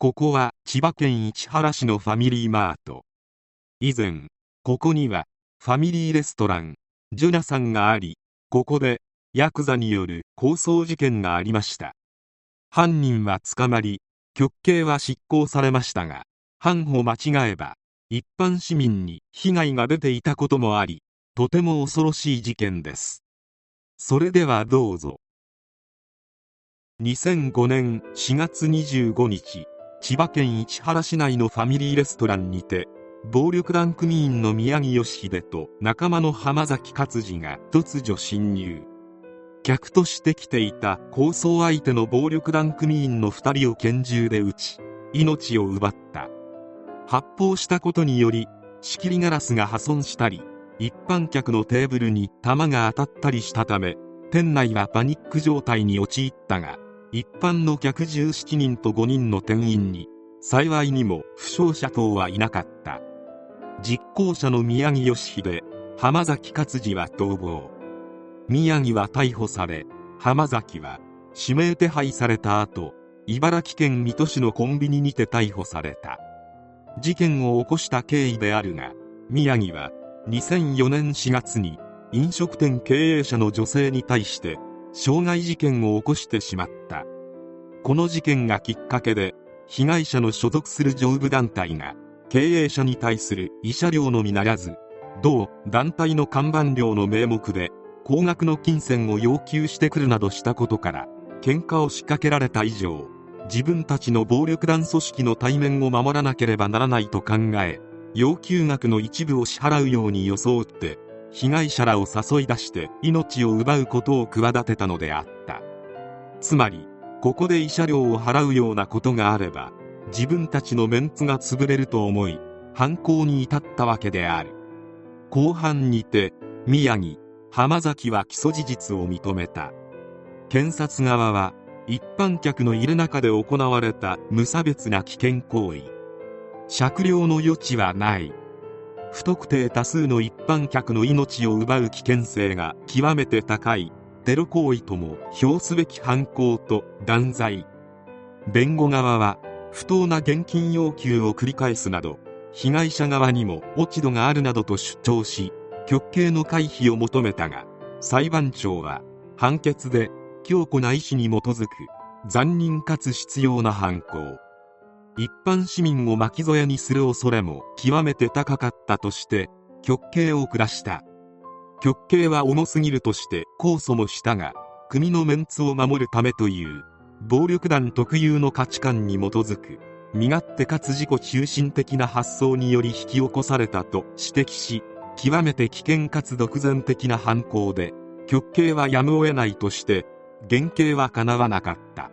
ここは千葉県市原市のファミリーマート。以前ここにはファミリーレストランジュナさんがありここでヤクザによる抗争事件がありました。犯人は捕まり極刑は執行されましたが犯を間違えば一般市民に被害が出ていたこともありとても恐ろしい事件です。それではどうぞ。2005年4月25日。千葉県市原市内のファミリーレストランにて暴力団組員の宮城義秀と仲間の浜崎勝次が突如侵入。客として来ていた抗争相手の暴力団組員の2人を拳銃で撃ち命を奪った。発砲したことにより仕切りガラスが破損したり一般客のテーブルに弾が当たったりしたため店内はパニック状態に陥ったが一般の客17人と5人の店員に幸いにも負傷者等はいなかった。実行者の宮城義秀浜崎勝次は逃亡宮城は逮捕され浜崎は指名手配された後茨城県水戸市のコンビニにて逮捕された。事件を起こした経緯であるが宮城は2004年4月に飲食店経営者の女性に対して傷害事件を起こしてしまった。この事件がきっかけで被害者の所属する上部団体が経営者に対する慰謝料のみならず同団体の看板料の名目で高額の金銭を要求してくるなどしたことから喧嘩を仕掛けられた以上自分たちの暴力団組織の対面を守らなければならないと考え要求額の一部を支払うように装って被害者らを誘い出して命を奪うことを企てたのであった。つまりここで慰謝料を払うようなことがあれば自分たちのメンツが潰れると思い犯行に至ったわけである。後半にて宮城浜崎は起訴事実を認めた。検察側は一般客のいる中で行われた無差別な危険行為。酌量の余地はない。不特定多数の一般客の命を奪う危険性が極めて高い。テロ行為とも評すべき犯行と断罪。弁護側は不当な現金要求を繰り返すなど被害者側にも落ち度があるなどと主張し極刑の回避を求めたが裁判長は判決で強固な意思に基づく残忍かつ必要な犯行。一般市民を巻き添えにする恐れも極めて高かったとして極刑を下した。極刑は重すぎるとして控訴もしたが国のメンツを守るためという暴力団特有の価値観に基づく身勝手かつ自己中心的な発想により引き起こされたと指摘し極めて危険かつ独善的な犯行で極刑はやむを得ないとして減刑はかなわなかった。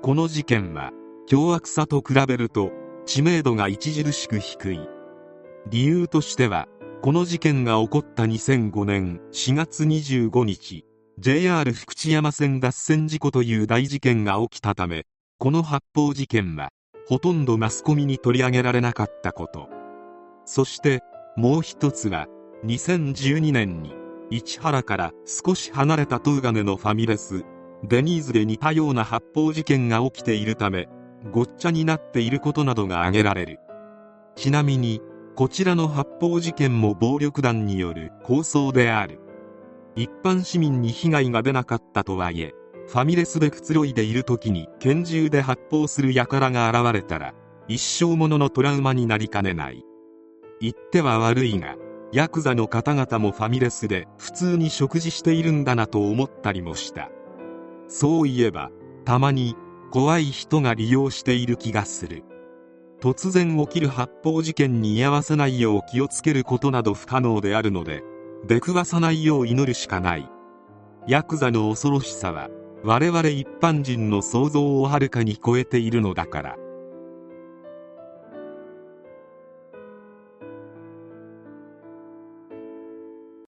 この事件は凶悪さと比べると知名度が著しく低い。理由としてはこの事件が起こった2005年4月25日 JR 福知山線脱線事故という大事件が起きたためこの発砲事件はほとんどマスコミに取り上げられなかったこと。そしてもう一つは2012年に市原から少し離れた東金のファミレスデニーズで似たような発砲事件が起きているためごっちゃになっていることなどが挙げられる。ちなみにこちらの発砲事件も暴力団による抗争である。一般市民に被害が出なかったとはいえファミレスでくつろいでいる時に拳銃で発砲する輩が現れたら一生もののトラウマになりかねない。言っては悪いがヤクザの方々もファミレスで普通に食事しているんだなと思ったりもした。そういえばたまに怖い人が利用している気がする。突然起きる発砲事件に居合わせないよう気をつけることなど不可能であるので出くわさないよう祈るしかない。ヤクザの恐ろしさは我々一般人の想像をはるかに超えているのだから。